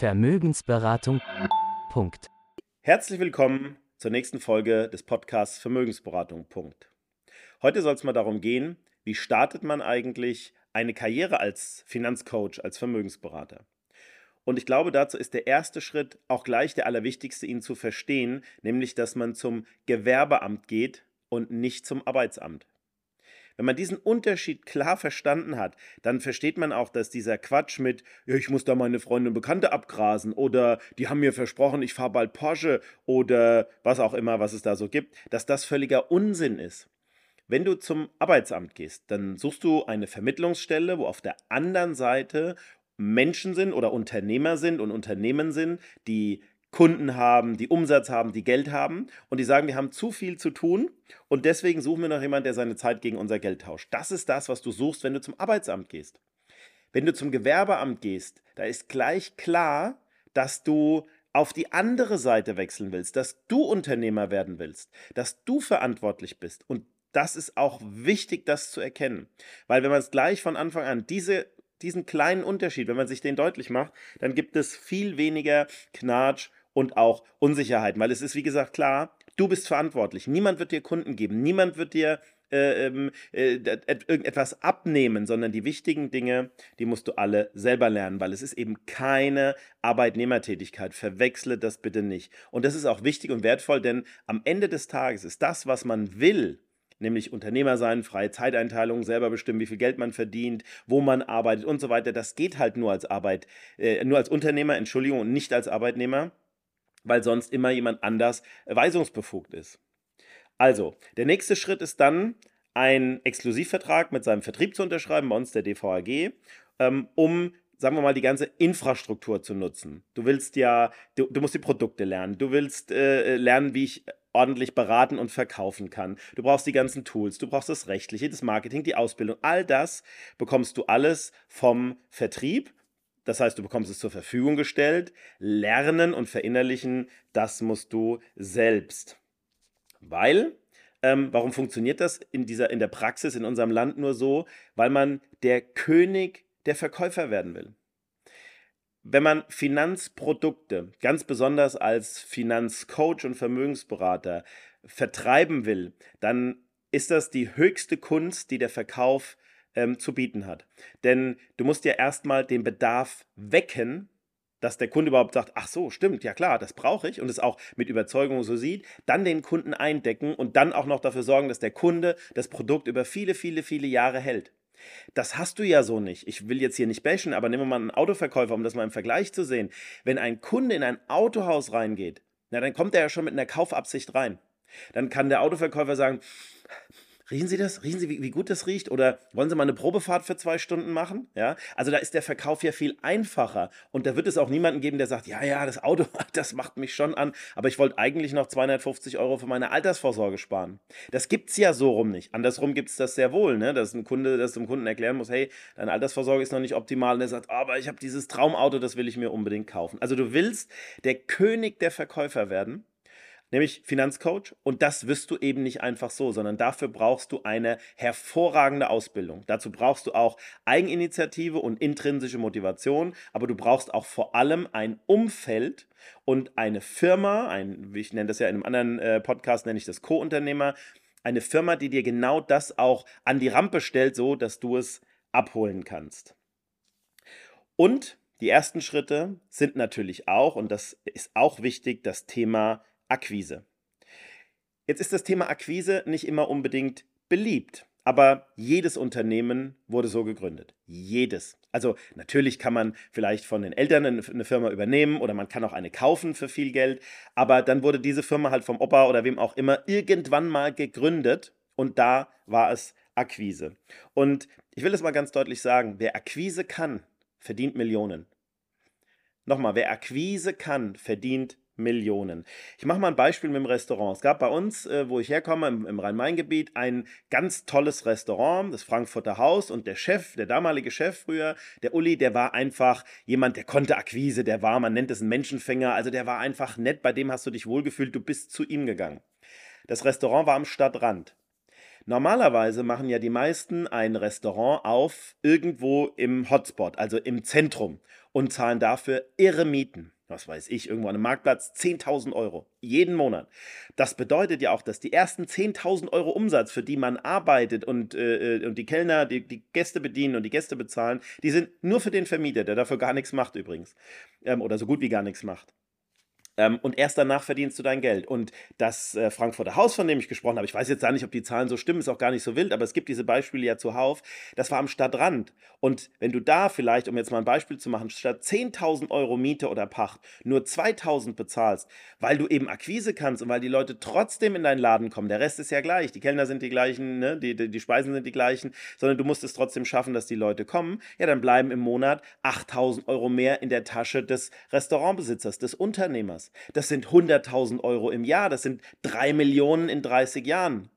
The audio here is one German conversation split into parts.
Vermögensberatung. Punkt. Herzlich willkommen zur nächsten Folge des Podcasts Vermögensberatung. Punkt. Heute soll es mal darum gehen, wie startet man eigentlich eine Karriere als Finanzcoach, als Vermögensberater. Und ich glaube, dazu ist der erste Schritt auch gleich der allerwichtigste, ihn zu verstehen, nämlich dass man zum Gewerbeamt geht und nicht zum Arbeitsamt. Wenn man diesen Unterschied klar verstanden hat, dann versteht man auch, dass dieser Quatsch mit, ja, ich muss da meine Freunde und Bekannte abgrasen oder die haben mir versprochen, ich fahre bald Porsche oder was auch immer, was es da so gibt, dass das völliger Unsinn ist. Wenn du zum Arbeitsamt gehst, dann suchst du eine Vermittlungsstelle, wo auf der anderen Seite Menschen sind oder Unternehmer sind und Unternehmen sind, die Kunden haben, die Umsatz haben, die Geld haben und die sagen, wir haben zu viel zu tun und deswegen suchen wir noch jemanden, der seine Zeit gegen unser Geld tauscht. Das ist das, was du suchst, wenn du zum Arbeitsamt gehst. Wenn du zum Gewerbeamt gehst, da ist gleich klar, dass du auf die andere Seite wechseln willst, dass du Unternehmer werden willst, dass du verantwortlich bist. Und das ist auch wichtig, das zu erkennen. Weil wenn man es gleich von Anfang an diese diesen kleinen Unterschied, wenn man sich den deutlich macht, dann gibt es viel weniger Knatsch und auch Unsicherheiten, weil es ist, wie gesagt, klar, du bist verantwortlich. Niemand wird dir Kunden geben, niemand wird dir äh, ähm, äh, irgendetwas abnehmen, sondern die wichtigen Dinge, die musst du alle selber lernen, weil es ist eben keine Arbeitnehmertätigkeit. Verwechsle das bitte nicht. Und das ist auch wichtig und wertvoll, denn am Ende des Tages ist das, was man will, nämlich Unternehmer sein, freie Zeiteinteilung, selber bestimmen, wie viel Geld man verdient, wo man arbeitet und so weiter. Das geht halt nur als Arbeit, äh, nur als Unternehmer, Entschuldigung, und nicht als Arbeitnehmer weil sonst immer jemand anders weisungsbefugt ist. Also, der nächste Schritt ist dann, einen Exklusivvertrag mit seinem Vertrieb zu unterschreiben, bei uns der DVAG, ähm, um sagen wir mal, die ganze Infrastruktur zu nutzen. Du willst ja, du, du musst die Produkte lernen, du willst äh, lernen, wie ich ordentlich beraten und verkaufen kann. Du brauchst die ganzen Tools, du brauchst das Rechtliche, das Marketing, die Ausbildung. All das bekommst du alles vom Vertrieb das heißt, du bekommst es zur Verfügung gestellt. Lernen und verinnerlichen, das musst du selbst. Weil, ähm, warum funktioniert das in, dieser, in der Praxis in unserem Land nur so? Weil man der König der Verkäufer werden will. Wenn man Finanzprodukte, ganz besonders als Finanzcoach und Vermögensberater, vertreiben will, dann ist das die höchste Kunst, die der Verkauf ähm, zu bieten hat. Denn du musst ja erstmal den Bedarf wecken, dass der Kunde überhaupt sagt, ach so, stimmt, ja klar, das brauche ich und es auch mit Überzeugung so sieht, dann den Kunden eindecken und dann auch noch dafür sorgen, dass der Kunde das Produkt über viele, viele, viele Jahre hält. Das hast du ja so nicht. Ich will jetzt hier nicht bashen, aber nehmen wir mal einen Autoverkäufer, um das mal im Vergleich zu sehen. Wenn ein Kunde in ein Autohaus reingeht, na, dann kommt er ja schon mit einer Kaufabsicht rein. Dann kann der Autoverkäufer sagen, Riechen Sie das? Riechen Sie, wie, wie, gut das riecht? Oder wollen Sie mal eine Probefahrt für zwei Stunden machen? Ja, also da ist der Verkauf ja viel einfacher. Und da wird es auch niemanden geben, der sagt, ja, ja, das Auto, das macht mich schon an, aber ich wollte eigentlich noch 250 Euro für meine Altersvorsorge sparen. Das gibt es ja so rum nicht. Andersrum gibt es das sehr wohl, ne? dass ein Kunde das dem Kunden erklären muss, hey, deine Altersvorsorge ist noch nicht optimal. Und er sagt, aber ich habe dieses Traumauto, das will ich mir unbedingt kaufen. Also du willst der König der Verkäufer werden nämlich Finanzcoach. Und das wirst du eben nicht einfach so, sondern dafür brauchst du eine hervorragende Ausbildung. Dazu brauchst du auch Eigeninitiative und intrinsische Motivation, aber du brauchst auch vor allem ein Umfeld und eine Firma, ein, ich nenne das ja in einem anderen äh, Podcast, nenne ich das Co-Unternehmer, eine Firma, die dir genau das auch an die Rampe stellt, so dass du es abholen kannst. Und die ersten Schritte sind natürlich auch, und das ist auch wichtig, das Thema Akquise. Jetzt ist das Thema Akquise nicht immer unbedingt beliebt, aber jedes Unternehmen wurde so gegründet. Jedes. Also natürlich kann man vielleicht von den Eltern eine Firma übernehmen oder man kann auch eine kaufen für viel Geld, aber dann wurde diese Firma halt vom Opa oder wem auch immer irgendwann mal gegründet und da war es Akquise. Und ich will es mal ganz deutlich sagen, wer Akquise kann, verdient Millionen. Nochmal, wer Akquise kann, verdient Millionen. Ich mache mal ein Beispiel mit dem Restaurant. Es gab bei uns, äh, wo ich herkomme, im, im Rhein-Main-Gebiet, ein ganz tolles Restaurant, das Frankfurter Haus. Und der Chef, der damalige Chef früher, der Uli, der war einfach jemand, der konnte Akquise, der war, man nennt es einen Menschenfänger. Also der war einfach nett, bei dem hast du dich wohlgefühlt, du bist zu ihm gegangen. Das Restaurant war am Stadtrand. Normalerweise machen ja die meisten ein Restaurant auf irgendwo im Hotspot, also im Zentrum. und zahlen dafür irre Mieten was weiß ich, irgendwo an einem Marktplatz 10.000 Euro jeden Monat. Das bedeutet ja auch, dass die ersten 10.000 Euro Umsatz, für die man arbeitet und, äh, äh, und die Kellner die, die Gäste bedienen und die Gäste bezahlen, die sind nur für den Vermieter, der dafür gar nichts macht übrigens. Ähm, oder so gut wie gar nichts macht. Ähm, und erst danach verdienst du dein Geld. Und das äh, Frankfurter Haus, von dem ich gesprochen habe, ich weiß jetzt gar nicht, ob die Zahlen so stimmen, ist auch gar nicht so wild, aber es gibt diese Beispiele ja zuhauf. Das war am Stadtrand. Und wenn du da vielleicht, um jetzt mal ein Beispiel zu machen, statt 10.000 Euro Miete oder Pacht nur 2.000 bezahlst, weil du eben Akquise kannst und weil die Leute trotzdem in deinen Laden kommen, der Rest ist ja gleich, die Kellner sind die gleichen, ne? die, die, die Speisen sind die gleichen, sondern du musst es trotzdem schaffen, dass die Leute kommen, ja, dann bleiben im Monat 8.000 Euro mehr in der Tasche des Restaurantbesitzers, des Unternehmers. Das sind 100.000 Euro im Jahr, das sind 3 Millionen in 30 Jahren.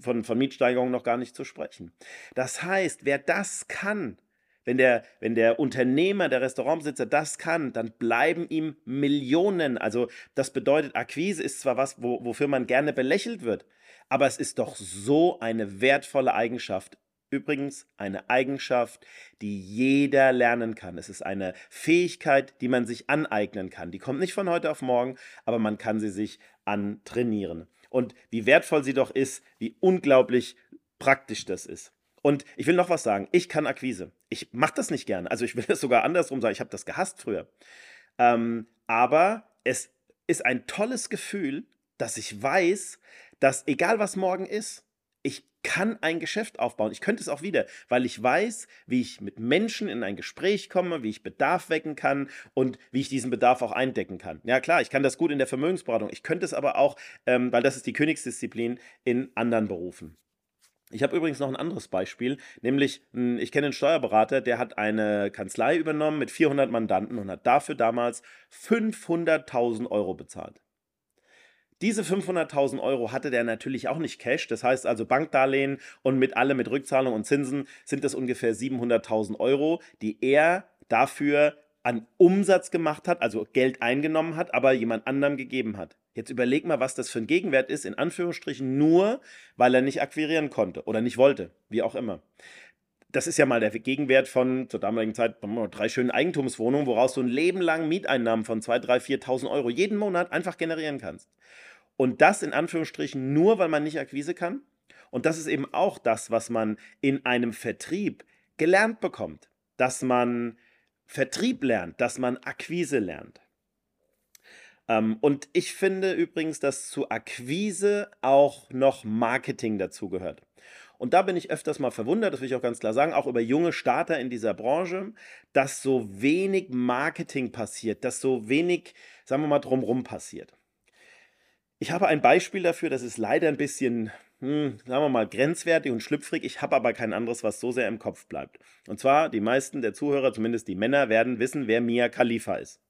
Von, von Mietsteigerungen noch gar nicht zu sprechen. Das heißt, wer das kann, wenn der, wenn der Unternehmer, der Restaurantbesitzer das kann, dann bleiben ihm Millionen. Also das bedeutet, Akquise ist zwar was, wo, wofür man gerne belächelt wird, aber es ist doch so eine wertvolle Eigenschaft Übrigens eine Eigenschaft, die jeder lernen kann. Es ist eine Fähigkeit, die man sich aneignen kann. Die kommt nicht von heute auf morgen, aber man kann sie sich antrainieren. Und wie wertvoll sie doch ist, wie unglaublich praktisch das ist. Und ich will noch was sagen. Ich kann Akquise. Ich mache das nicht gerne. Also ich will es sogar andersrum sagen. Ich habe das gehasst früher. Ähm, aber es ist ein tolles Gefühl, dass ich weiß, dass egal was morgen ist, kann ein Geschäft aufbauen. Ich könnte es auch wieder, weil ich weiß, wie ich mit Menschen in ein Gespräch komme, wie ich Bedarf wecken kann und wie ich diesen Bedarf auch eindecken kann. Ja klar, ich kann das gut in der Vermögensberatung. Ich könnte es aber auch, ähm, weil das ist die Königsdisziplin, in anderen Berufen. Ich habe übrigens noch ein anderes Beispiel, nämlich hm, ich kenne einen Steuerberater, der hat eine Kanzlei übernommen mit 400 Mandanten und hat dafür damals 500.000 Euro bezahlt. Diese 500.000 Euro hatte der natürlich auch nicht Cash. Das heißt also Bankdarlehen und mit allem, mit Rückzahlung und Zinsen sind das ungefähr 700.000 Euro, die er dafür an Umsatz gemacht hat, also Geld eingenommen hat, aber jemand anderem gegeben hat. Jetzt überleg mal, was das für ein Gegenwert ist, in Anführungsstrichen nur, weil er nicht akquirieren konnte oder nicht wollte, wie auch immer. Das ist ja mal der Gegenwert von zur damaligen Zeit drei schönen Eigentumswohnungen, woraus du ein Leben lang Mieteinnahmen von 2.000, 3.000, 4.000 Euro jeden Monat einfach generieren kannst. Und das in Anführungsstrichen nur, weil man nicht Akquise kann. Und das ist eben auch das, was man in einem Vertrieb gelernt bekommt. Dass man Vertrieb lernt, dass man Akquise lernt. Ähm, und ich finde übrigens, dass zu Akquise auch noch Marketing dazugehört. Und da bin ich öfters mal verwundert, das will ich auch ganz klar sagen, auch über junge Starter in dieser Branche, dass so wenig Marketing passiert, dass so wenig, sagen wir mal, drumherum passiert. Ich habe ein Beispiel dafür, das ist leider ein bisschen, hm, sagen wir mal, grenzwertig und schlüpfrig. Ich habe aber kein anderes, was so sehr im Kopf bleibt. Und zwar, die meisten der Zuhörer, zumindest die Männer, werden wissen, wer Mia Khalifa ist.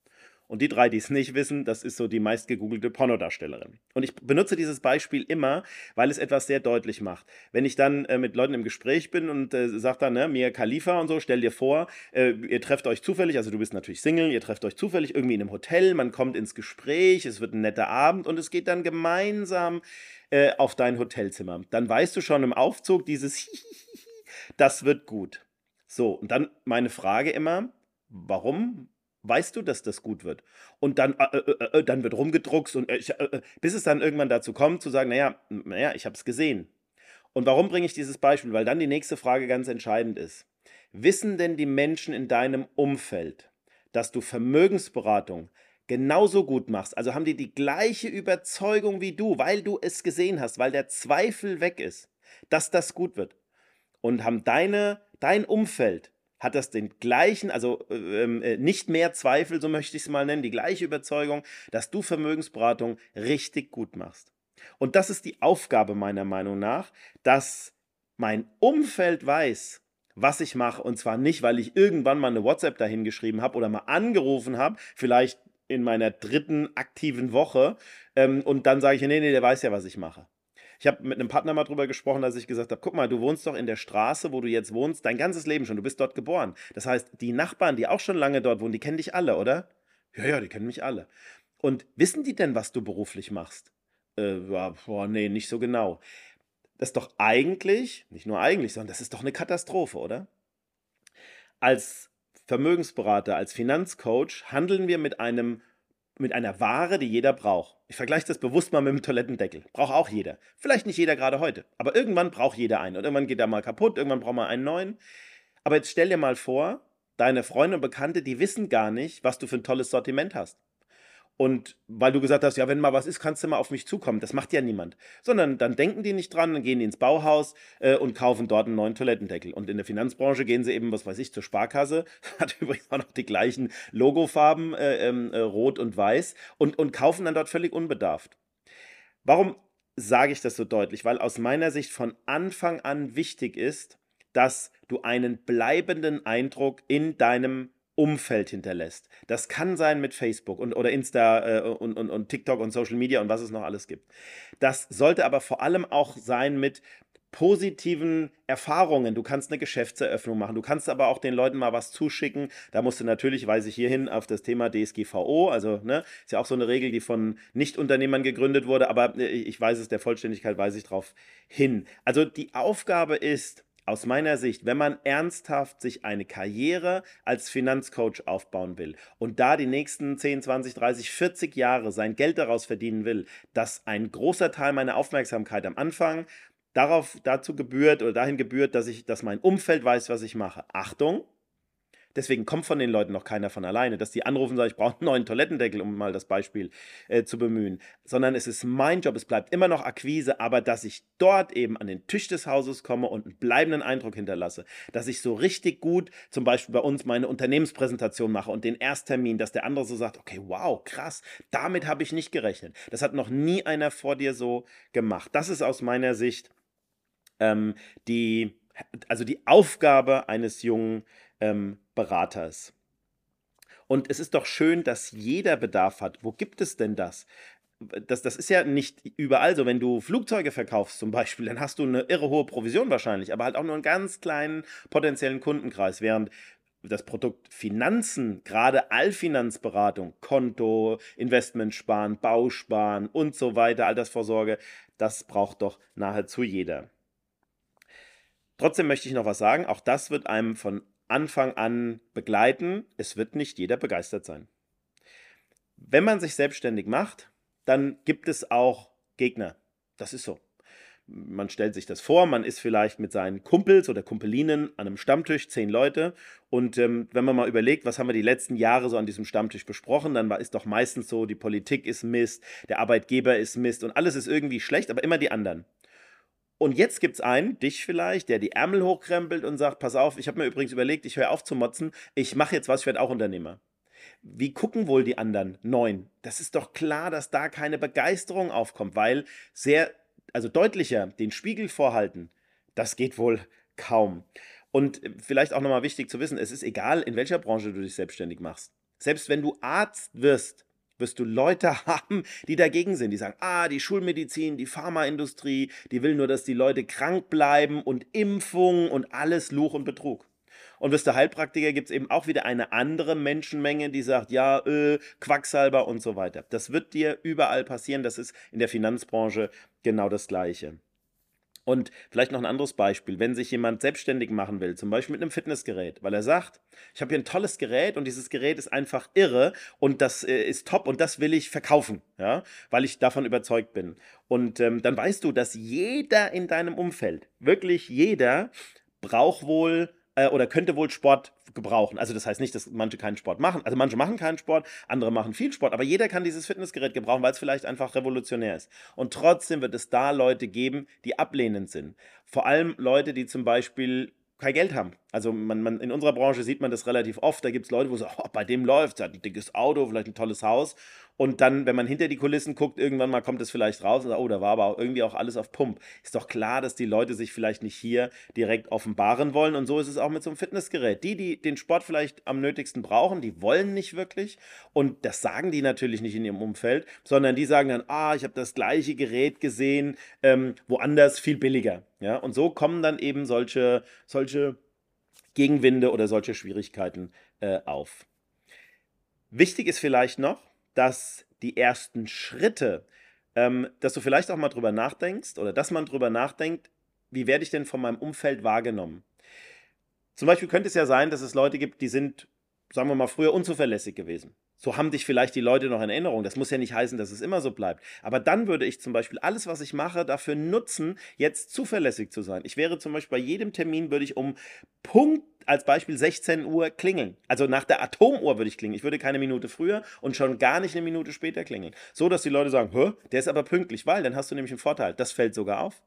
Und die drei, die es nicht wissen, das ist so die meist gegoogelte Pornodarstellerin. Und ich benutze dieses Beispiel immer, weil es etwas sehr deutlich macht. Wenn ich dann äh, mit Leuten im Gespräch bin und äh, sage dann, ne, Mia Khalifa und so, stell dir vor, äh, ihr trefft euch zufällig, also du bist natürlich Single, ihr trefft euch zufällig irgendwie in einem Hotel, man kommt ins Gespräch, es wird ein netter Abend und es geht dann gemeinsam äh, auf dein Hotelzimmer. Dann weißt du schon im Aufzug dieses das wird gut. So, und dann meine Frage immer, warum weißt du, dass das gut wird. Und dann, äh, äh, äh, äh dann wird rumgedruckt und äh, äh, bis es dann irgendwann dazu kommt, zu sagen, naja, naja, ich habe es gesehen. Und warum bringe ich dieses Beispiel? Weil dann die nächste Frage ganz entscheidend ist. Wissen denn die Menschen in deinem Umfeld, dass du Vermögensberatung genauso gut machst? Also haben die die gleiche Überzeugung wie du, weil du es gesehen hast, weil der Zweifel weg ist, dass das gut wird? Und haben deine, dein Umfeld hat das den gleichen, also äh, ähm, äh, nicht mehr Zweifel, so möchte ich es mal nennen, die gleiche Überzeugung, dass du Vermögensberatung richtig gut machst. Und das ist die Aufgabe meiner Meinung nach, dass mein Umfeld weiß, was ich mache. Und zwar nicht, weil ich irgendwann mal eine WhatsApp dahin geschrieben habe oder mal angerufen habe, vielleicht in meiner dritten aktiven Woche. Ähm, und dann sage ich, nee, nee, der weiß ja, was ich mache. Ich habe mit einem Partner mal drüber gesprochen, dass ich gesagt habe, guck mal, du wohnst doch in der Straße, wo du jetzt wohnst, dein ganzes Leben schon, du bist dort geboren. Das heißt, die Nachbarn, die auch schon lange dort wohnen, die kennen dich alle, oder? Ja, ja, die kennen mich alle. Und wissen die denn, was du beruflich machst? Äh, ja, boah, nee, nicht so genau. Das ist doch eigentlich, nicht nur eigentlich, sondern das ist doch eine Katastrophe, oder? Als Vermögensberater, als Finanzcoach handeln wir mit einem mit einer Ware, die jeder braucht. Ich vergleiche das bewusst mal mit dem Toilettendeckel. Braucht auch jeder. Vielleicht nicht jeder gerade heute, aber irgendwann braucht jeder einen. Und irgendwann geht er mal kaputt, irgendwann braucht man einen neuen. Aber jetzt stell dir mal vor, deine Freunde und Bekannte, die wissen gar nicht, was du für ein tolles Sortiment hast. Und weil du gesagt hast, ja, wenn mal was ist, kannst du mal auf mich zukommen. Das macht ja niemand. Sondern dann denken die nicht dran, dann gehen die ins Bauhaus äh, und kaufen dort einen neuen Toilettendeckel. Und in der Finanzbranche gehen sie eben, was weiß ich, zur Sparkasse. Hat übrigens auch noch die gleichen Logofarben, äh, ähm, äh, rot und weiß. Und, und kaufen dann dort völlig unbedarft. Warum sage ich das so deutlich? Weil aus meiner Sicht von Anfang an wichtig ist, dass du einen bleibenden Eindruck in deinem Umfeld hinterlässt. Das kann sein mit Facebook und, oder Insta äh, und, und, und TikTok und Social Media und was es noch alles gibt. Das sollte aber vor allem auch sein mit positiven Erfahrungen. Du kannst eine Geschäftseröffnung machen, du kannst aber auch den Leuten mal was zuschicken. Da musst du natürlich, weise ich hierhin, auf das Thema DSGVO, also ne, ist ja auch so eine Regel, die von Nichtunternehmern gegründet wurde, aber äh, ich weiß es der Vollständigkeit, weise ich darauf hin. Also die Aufgabe ist, aus meiner Sicht, wenn man ernsthaft sich eine Karriere als Finanzcoach aufbauen will und da die nächsten 10, 20, 30, 40 Jahre sein Geld daraus verdienen will, dass ein großer Teil meiner Aufmerksamkeit am Anfang darauf dazu gebührt oder dahin gebührt, dass ich, dass mein Umfeld weiß, was ich mache. Achtung, Deswegen kommt von den Leuten noch keiner von alleine, dass die anrufen und sagen, ich brauche einen neuen Toilettendeckel, um mal das Beispiel äh, zu bemühen. Sondern es ist mein Job, es bleibt immer noch Akquise, aber dass ich dort eben an den Tisch des Hauses komme und einen bleibenden Eindruck hinterlasse, dass ich so richtig gut zum Beispiel bei uns meine Unternehmenspräsentation mache und den Ersttermin, dass der andere so sagt, okay, wow, krass, damit habe ich nicht gerechnet. Das hat noch nie einer vor dir so gemacht. Das ist aus meiner Sicht ähm, die, also die Aufgabe eines jungen ähm, Beraters. Und es ist doch schön, dass jeder Bedarf hat. Wo gibt es denn das? Das, das ist ja nicht überall so. Wenn du Flugzeuge verkaufst zum Beispiel, dann hast du eine irre hohe Provision wahrscheinlich, aber halt auch nur einen ganz kleinen potenziellen Kundenkreis. Während das Produkt Finanzen, gerade Allfinanzberatung, Konto, Investmentsparen, Bausparen und so weiter, Altersvorsorge, das braucht doch nahezu jeder. Trotzdem möchte ich noch was sagen. Auch das wird einem von Anfang an begleiten. Es wird nicht jeder begeistert sein. Wenn man sich selbstständig macht, dann gibt es auch Gegner. Das ist so. Man stellt sich das vor, man ist vielleicht mit seinen Kumpels oder Kumpelinen an einem Stammtisch, zehn Leute. Und ähm, wenn man mal überlegt, was haben wir die letzten Jahre so an diesem Stammtisch besprochen, dann war, ist doch meistens so, die Politik ist Mist, der Arbeitgeber ist Mist und alles ist irgendwie schlecht, aber immer die anderen. Und jetzt gibt es einen, dich vielleicht, der die Ärmel hochkrempelt und sagt, pass auf, ich habe mir übrigens überlegt, ich höre auf zu motzen, ich mache jetzt was, ich werde auch Unternehmer. Wie gucken wohl die anderen neun? Das ist doch klar, dass da keine Begeisterung aufkommt, weil sehr, also deutlicher den Spiegel vorhalten, das geht wohl kaum. Und vielleicht auch nochmal wichtig zu wissen, es ist egal, in welcher Branche du dich selbstständig machst. Selbst wenn du Arzt wirst, wirst du Leute haben, die dagegen sind, die sagen, ah, die Schulmedizin, die Pharmaindustrie, die will nur, dass die Leute krank bleiben und Impfungen und alles Luch und Betrug. Und wirst du Heilpraktiker, gibt es eben auch wieder eine andere Menschenmenge, die sagt, ja, äh, Quacksalber und so weiter. Das wird dir überall passieren. Das ist in der Finanzbranche genau das Gleiche. Und vielleicht noch ein anderes Beispiel, wenn sich jemand selbstständig machen will, zum Beispiel mit einem Fitnessgerät, weil er sagt, ich habe hier ein tolles Gerät und dieses Gerät ist einfach irre und das äh, ist top und das will ich verkaufen, ja, weil ich davon überzeugt bin. Und ähm, dann weißt du, dass jeder in deinem Umfeld, wirklich jeder, braucht wohl äh, oder könnte wohl Sport gebrauchen. Also das heißt nicht, dass manche keinen Sport machen. Also manche machen keinen Sport, andere machen viel Sport, aber jeder kann dieses Fitnessgerät gebrauchen, weil es vielleicht einfach revolutionär ist. Und trotzdem wird es da Leute geben, die ablehnend sind. Vor allem Leute, die zum Beispiel kein Geld haben. Also man, man, in unserer Branche sieht man das relativ oft. Da gibt es Leute, wo so, oh, bei dem läuft, hat ein dickes Auto, vielleicht ein tolles Haus. Und dann, wenn man hinter die Kulissen guckt, irgendwann mal kommt es vielleicht raus und sagt, oh, da war aber irgendwie auch alles auf Pump. Ist doch klar, dass die Leute sich vielleicht nicht hier direkt offenbaren wollen. Und so ist es auch mit so einem Fitnessgerät. Die, die den Sport vielleicht am nötigsten brauchen, die wollen nicht wirklich. Und das sagen die natürlich nicht in ihrem Umfeld, sondern die sagen dann, ah, ich habe das gleiche Gerät gesehen, ähm, woanders viel billiger. Ja, und so kommen dann eben solche, solche Gegenwinde oder solche Schwierigkeiten äh, auf. Wichtig ist vielleicht noch, dass die ersten Schritte, ähm, dass du vielleicht auch mal drüber nachdenkst oder dass man drüber nachdenkt, wie werde ich denn von meinem Umfeld wahrgenommen? Zum Beispiel könnte es ja sein, dass es Leute gibt, die sind sagen wir mal, früher unzuverlässig gewesen. So haben dich vielleicht die Leute noch in Erinnerung. Das muss ja nicht heißen, dass es immer so bleibt. Aber dann würde ich zum Beispiel alles, was ich mache, dafür nutzen, jetzt zuverlässig zu sein. Ich wäre zum Beispiel bei jedem Termin, würde ich um Punkt als Beispiel 16 Uhr klingeln. Also nach der Atomuhr würde ich klingeln. Ich würde keine Minute früher und schon gar nicht eine Minute später klingeln. So, dass die Leute sagen, Hä, der ist aber pünktlich, weil dann hast du nämlich einen Vorteil. Das fällt sogar auf.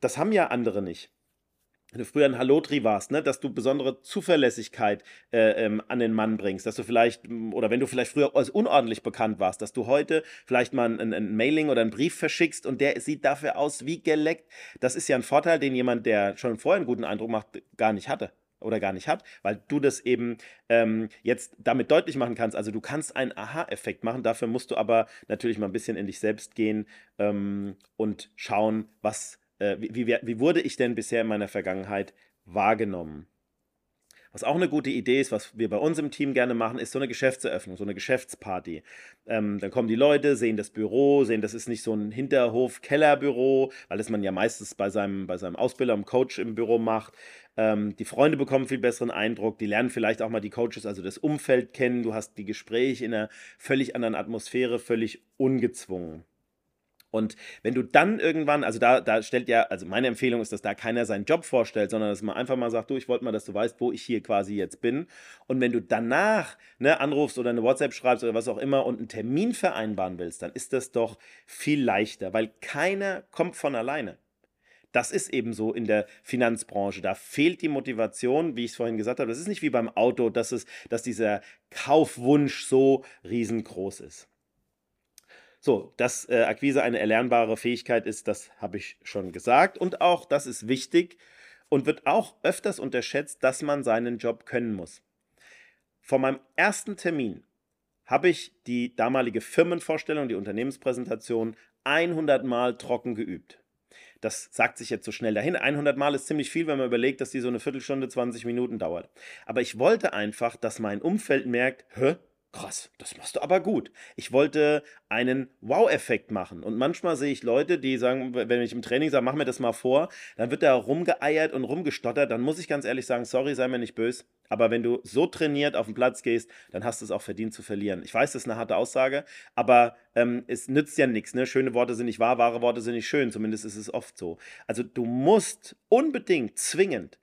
Das haben ja andere nicht wenn du früher ein Hallotri warst, ne, dass du besondere Zuverlässigkeit äh, ähm, an den Mann bringst, dass du vielleicht, oder wenn du vielleicht früher als unordentlich bekannt warst, dass du heute vielleicht mal ein, ein, Mailing oder einen Brief verschickst und der sieht dafür aus wie geleckt. Das ist ja ein Vorteil, den jemand, der schon vorher einen guten Eindruck macht, gar nicht hatte oder gar nicht hat, weil du das eben ähm, jetzt damit deutlich machen kannst. Also du kannst einen Aha-Effekt machen, dafür musst du aber natürlich mal ein bisschen in dich selbst gehen ähm, und schauen, was äh, wie, wie, wie wurde ich denn bisher in meiner Vergangenheit wahrgenommen? Was auch eine gute Idee ist, was wir bei uns im Team gerne machen, ist so eine Geschäftseröffnung, so eine Geschäftsparty. Ähm, dann kommen die Leute, sehen das Büro, sehen, das ist nicht so ein Hinterhof-Kellerbüro, weil das man ja meistens bei seinem, bei seinem Ausbilder, einem Coach im Büro macht. Ähm, die Freunde bekommen viel besseren Eindruck, die lernen vielleicht auch mal die Coaches, also das Umfeld kennen. Du hast die Gespräche in einer völlig anderen Atmosphäre, völlig ungezwungen. Und wenn du dann irgendwann, also da, da stellt ja, also meine Empfehlung ist, dass da keiner seinen Job vorstellt, sondern dass man einfach mal sagt, du, ich wollte mal, dass du weißt, wo ich hier quasi jetzt bin. Und wenn du danach ne, anrufst oder eine WhatsApp schreibst oder was auch immer und einen Termin vereinbaren willst, dann ist das doch viel leichter, weil keiner kommt von alleine. Das ist eben so in der Finanzbranche. Da fehlt die Motivation, wie ich es vorhin gesagt habe. Das ist nicht wie beim Auto, dass, es, dass dieser Kaufwunsch so riesengroß ist. So, dass äh, Akquise eine erlernbare Fähigkeit ist, das habe ich schon gesagt. Und auch, das ist wichtig und wird auch öfters unterschätzt, dass man seinen Job können muss. Vor meinem ersten Termin habe ich die damalige Firmenvorstellung, die Unternehmenspräsentation 100 Mal trocken geübt. Das sagt sich jetzt so schnell dahin. 100 Mal ist ziemlich viel, wenn man überlegt, dass die so eine Viertelstunde, 20 Minuten dauert. Aber ich wollte einfach, dass mein Umfeld merkt, hä, Krass, das machst du aber gut. Ich wollte einen Wow-Effekt machen. Und manchmal sehe ich Leute, die sagen, wenn ich im Training sage, mach mir das mal vor, dann wird da rumgeeiert und rumgestottert. Dann muss ich ganz ehrlich sagen, sorry, sei mir nicht böse. Aber wenn du so trainiert auf den Platz gehst, dann hast du es auch verdient zu verlieren. Ich weiß, das ist eine harte Aussage, aber ähm, es nützt ja nichts. Ne? Schöne Worte sind nicht wahr, wahre Worte sind nicht schön. Zumindest ist es oft so. Also du musst unbedingt, zwingend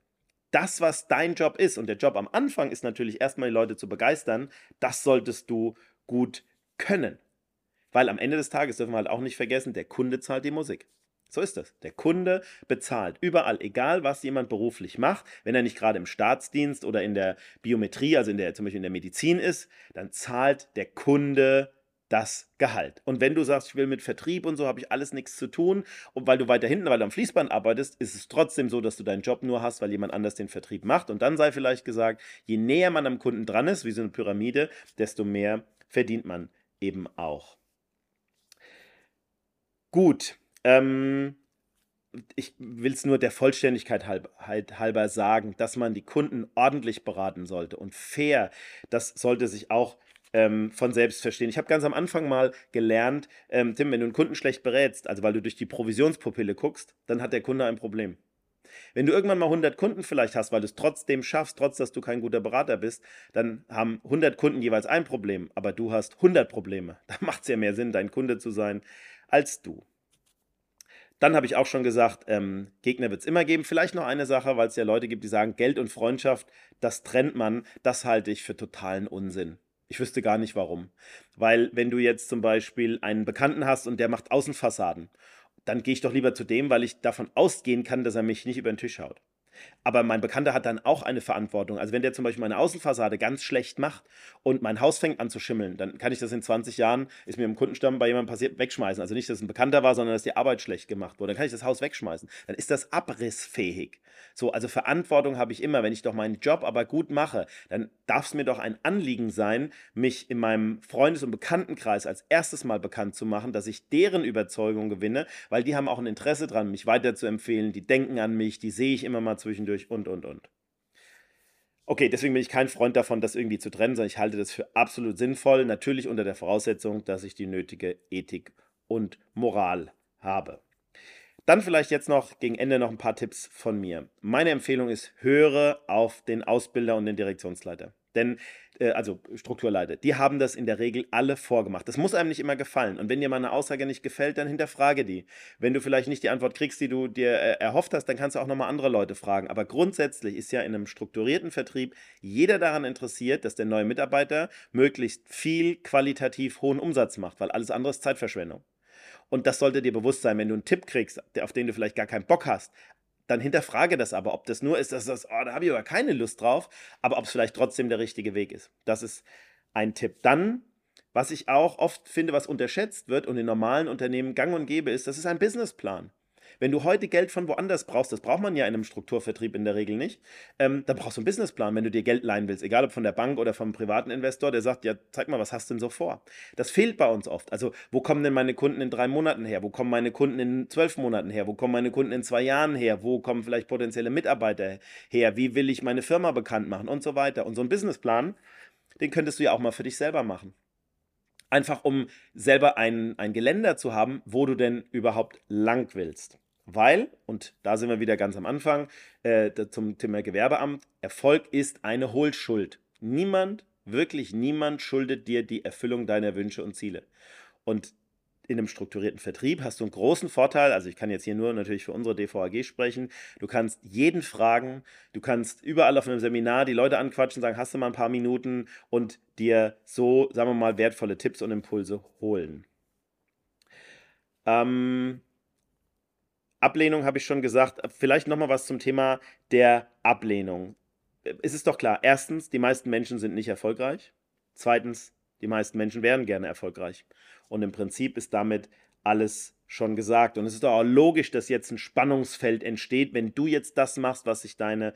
das, was dein Job ist, und der Job am Anfang ist natürlich erstmal die Leute zu begeistern, das solltest du gut können. Weil am Ende des Tages dürfen wir halt auch nicht vergessen, der Kunde zahlt die Musik. So ist es. Der Kunde bezahlt überall, egal was jemand beruflich macht. Wenn er nicht gerade im Staatsdienst oder in der Biometrie, also in der, zum Beispiel in der Medizin ist, dann zahlt der Kunde das Gehalt. Und wenn du sagst, ich will mit Vertrieb und so, habe ich alles nichts zu tun, und weil du weiter hinten, weil du am Fließband arbeitest, ist es trotzdem so, dass du deinen Job nur hast, weil jemand anders den Vertrieb macht. Und dann sei vielleicht gesagt, je näher man am Kunden dran ist, wie so eine Pyramide, desto mehr verdient man eben auch. Gut. Ähm, ich will es nur der Vollständigkeit halber sagen, dass man die Kunden ordentlich beraten sollte und fair. Das sollte sich auch ähm, von selbst verstehen. Ich habe ganz am Anfang mal gelernt, ähm, Tim, wenn du einen Kunden schlecht berätst, also weil du durch die Provisionspupille guckst, dann hat der Kunde ein Problem. Wenn du irgendwann mal 100 Kunden vielleicht hast, weil du es trotzdem schaffst, trotz dass du kein guter Berater bist, dann haben 100 Kunden jeweils ein Problem, aber du hast 100 Probleme. Da macht es ja mehr Sinn, dein Kunde zu sein, als du. Dann habe ich auch schon gesagt, ähm, Gegner wird es immer geben. Vielleicht noch eine Sache, weil es ja Leute gibt, die sagen, Geld und Freundschaft, das trennt man. Das halte ich für totalen Unsinn. Ich wüsste gar nicht warum. Weil wenn du jetzt zum Beispiel einen Bekannten hast und der macht Außenfassaden, dann gehe ich doch lieber zu dem, weil ich davon ausgehen kann, dass er mich nicht über den Tisch haut. Aber mein Bekannter hat dann auch eine Verantwortung. Also wenn der zum Beispiel meine Außenfassade ganz schlecht macht und mein Haus fängt an zu schimmeln, dann kann ich das in 20 Jahren, ist mir im Kundenstamm bei jemandem passiert, wegschmeißen. Also nicht, dass es ein Bekannter war, sondern dass die Arbeit schlecht gemacht wurde. Dann kann ich das Haus wegschmeißen. Dann ist das abrissfähig. So, also Verantwortung habe ich immer. Wenn ich doch meinen Job aber gut mache, dann darf es mir doch ein Anliegen sein, mich in meinem Freundes- und Bekanntenkreis als erstes mal bekannt zu machen, dass ich deren Überzeugung gewinne, weil die haben auch ein Interesse dran, mich weiterzuempfehlen. Die denken an mich, die sehe ich immer mal zwischendurch und, und, und. Okay, deswegen bin ich kein Freund davon, das irgendwie zu trennen, sondern ich halte das für absolut sinnvoll, natürlich unter der Voraussetzung, dass ich die nötige Ethik und Moral habe. Dann vielleicht jetzt noch gegen Ende noch ein paar Tipps von mir. Meine Empfehlung ist, höre auf den Ausbilder und den Direktionsleiter. Denn äh, also Strukturleiter, die haben das in der Regel alle vorgemacht. Das muss einem nicht immer gefallen. Und wenn dir mal eine Aussage nicht gefällt, dann hinterfrage die. Wenn du vielleicht nicht die Antwort kriegst, die du dir äh, erhofft hast, dann kannst du auch nochmal andere Leute fragen. Aber grundsätzlich ist ja in einem strukturierten Vertrieb jeder daran interessiert, dass der neue Mitarbeiter möglichst viel qualitativ hohen Umsatz macht, weil alles andere ist Zeitverschwendung. Und das sollte dir bewusst sein, wenn du einen Tipp kriegst, auf den du vielleicht gar keinen Bock hast, dann hinterfrage das aber, ob das nur ist, dass das, oh, da habe ich aber keine Lust drauf, aber ob es vielleicht trotzdem der richtige Weg ist. Das ist ein Tipp. Dann, was ich auch oft finde, was unterschätzt wird und in normalen Unternehmen gang und gäbe ist, das ist ein Businessplan. Wenn du heute Geld von woanders brauchst, das braucht man ja in einem Strukturvertrieb in der Regel nicht, ähm, dann brauchst du einen Businessplan, wenn du dir Geld leihen willst, egal ob von der Bank oder vom privaten Investor, der sagt, ja, zeig mal, was hast du denn so vor? Das fehlt bei uns oft. Also, wo kommen denn meine Kunden in drei Monaten her? Wo kommen meine Kunden in zwölf Monaten her? Wo kommen meine Kunden in zwei Jahren her? Wo kommen vielleicht potenzielle Mitarbeiter her? Wie will ich meine Firma bekannt machen und so weiter? Und so ein Businessplan, den könntest du ja auch mal für dich selber machen. Einfach um selber ein, ein Geländer zu haben, wo du denn überhaupt lang willst. Weil, und da sind wir wieder ganz am Anfang äh, zum Thema Gewerbeamt, Erfolg ist eine Hohlschuld. Niemand, wirklich niemand schuldet dir die Erfüllung deiner Wünsche und Ziele. Und in einem strukturierten Vertrieb hast du einen großen Vorteil. Also ich kann jetzt hier nur natürlich für unsere DVAG sprechen. Du kannst jeden fragen. Du kannst überall auf einem Seminar die Leute anquatschen, sagen, hast du mal ein paar Minuten und dir so, sagen wir mal, wertvolle Tipps und Impulse holen. Ähm, Ablehnung habe ich schon gesagt. Vielleicht nochmal was zum Thema der Ablehnung. Es ist doch klar, erstens, die meisten Menschen sind nicht erfolgreich. Zweitens, die meisten Menschen wären gerne erfolgreich. Und im Prinzip ist damit alles schon gesagt. Und es ist auch logisch, dass jetzt ein Spannungsfeld entsteht, wenn du jetzt das machst, was sich deine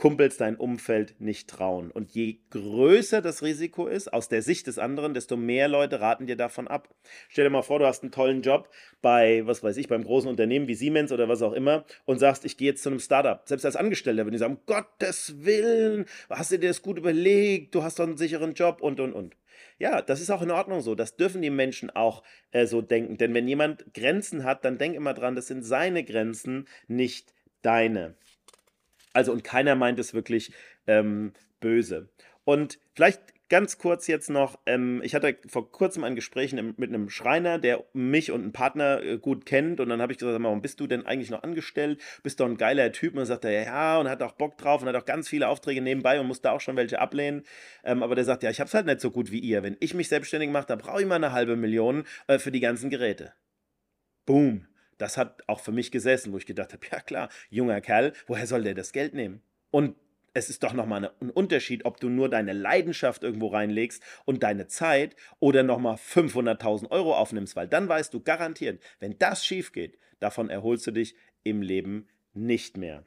Kumpels, dein Umfeld nicht trauen. Und je größer das Risiko ist, aus der Sicht des anderen, desto mehr Leute raten dir davon ab. Stell dir mal vor, du hast einen tollen Job bei, was weiß ich, beim großen Unternehmen wie Siemens oder was auch immer und sagst, ich gehe jetzt zu einem Startup. Selbst als Angestellter, wenn die sagen, um Gottes Willen, hast du dir das gut überlegt, du hast doch einen sicheren Job und, und, und. Ja, das ist auch in Ordnung so. Das dürfen die Menschen auch äh, so denken. Denn wenn jemand Grenzen hat, dann denk immer dran, das sind seine Grenzen, nicht deine. Also und keiner meint es wirklich ähm, böse. Und vielleicht ganz kurz jetzt noch, ähm, ich hatte vor kurzem ein Gespräch mit einem Schreiner, der mich und einen Partner äh, gut kennt und dann habe ich gesagt, warum bist du denn eigentlich noch angestellt? Bist doch ein geiler Typ und dann sagt er, ja und hat auch Bock drauf und hat auch ganz viele Aufträge nebenbei und musste auch schon welche ablehnen, ähm, aber der sagt, ja ich habe es halt nicht so gut wie ihr, wenn ich mich selbstständig mache, dann brauche ich mal eine halbe Million äh, für die ganzen Geräte. Boom das hat auch für mich gesessen, wo ich gedacht habe, ja klar, junger Kerl, woher soll der das Geld nehmen? Und es ist doch nochmal ein Unterschied, ob du nur deine Leidenschaft irgendwo reinlegst und deine Zeit oder nochmal 500.000 Euro aufnimmst, weil dann weißt du garantiert, wenn das schief geht, davon erholst du dich im Leben nicht mehr.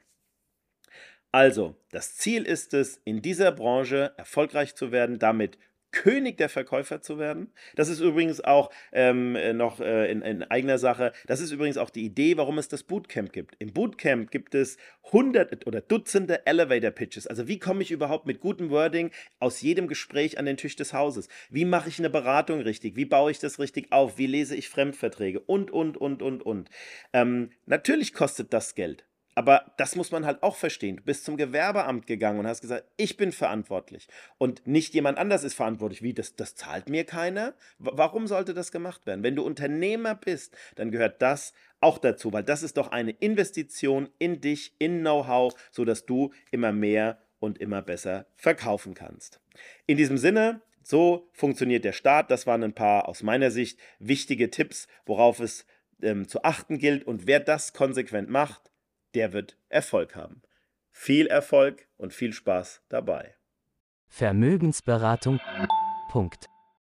Also, das Ziel ist es, in dieser Branche erfolgreich zu werden, damit König der Verkäufer zu werden. Das ist übrigens auch ähm, äh, noch äh, in, in, eigener Sache. Das ist übrigens auch die Idee, warum es das Bootcamp gibt. Im Bootcamp gibt es hundert oder Dutzende Elevator Pitches. Also wie komme ich überhaupt mit gutem Wording aus jedem Gespräch an den Tisch des Hauses? Wie mache ich eine Beratung richtig? Wie baue ich das richtig auf? Wie lese ich Fremdverträge? Und, und, und, und, und. Ähm, natürlich kostet das Geld. Aber das muss man halt auch verstehen. Du bist zum Gewerbeamt gegangen und hast gesagt, ich bin verantwortlich. Und nicht jemand anders ist verantwortlich. Wie, das, das zahlt mir keiner? warum sollte das gemacht werden? Wenn du Unternehmer bist, dann gehört das auch dazu, weil das ist doch eine Investition in dich, in Know-how, sodass du immer mehr und immer besser verkaufen kannst. In diesem Sinne, so funktioniert der Start. Das waren ein paar aus meiner Sicht wichtige Tipps, worauf es ähm, zu achten gilt. Und wer das konsequent macht, der wird Erfolg haben. Viel Erfolg und viel Spaß dabei. Vermögensberatung. Punkt.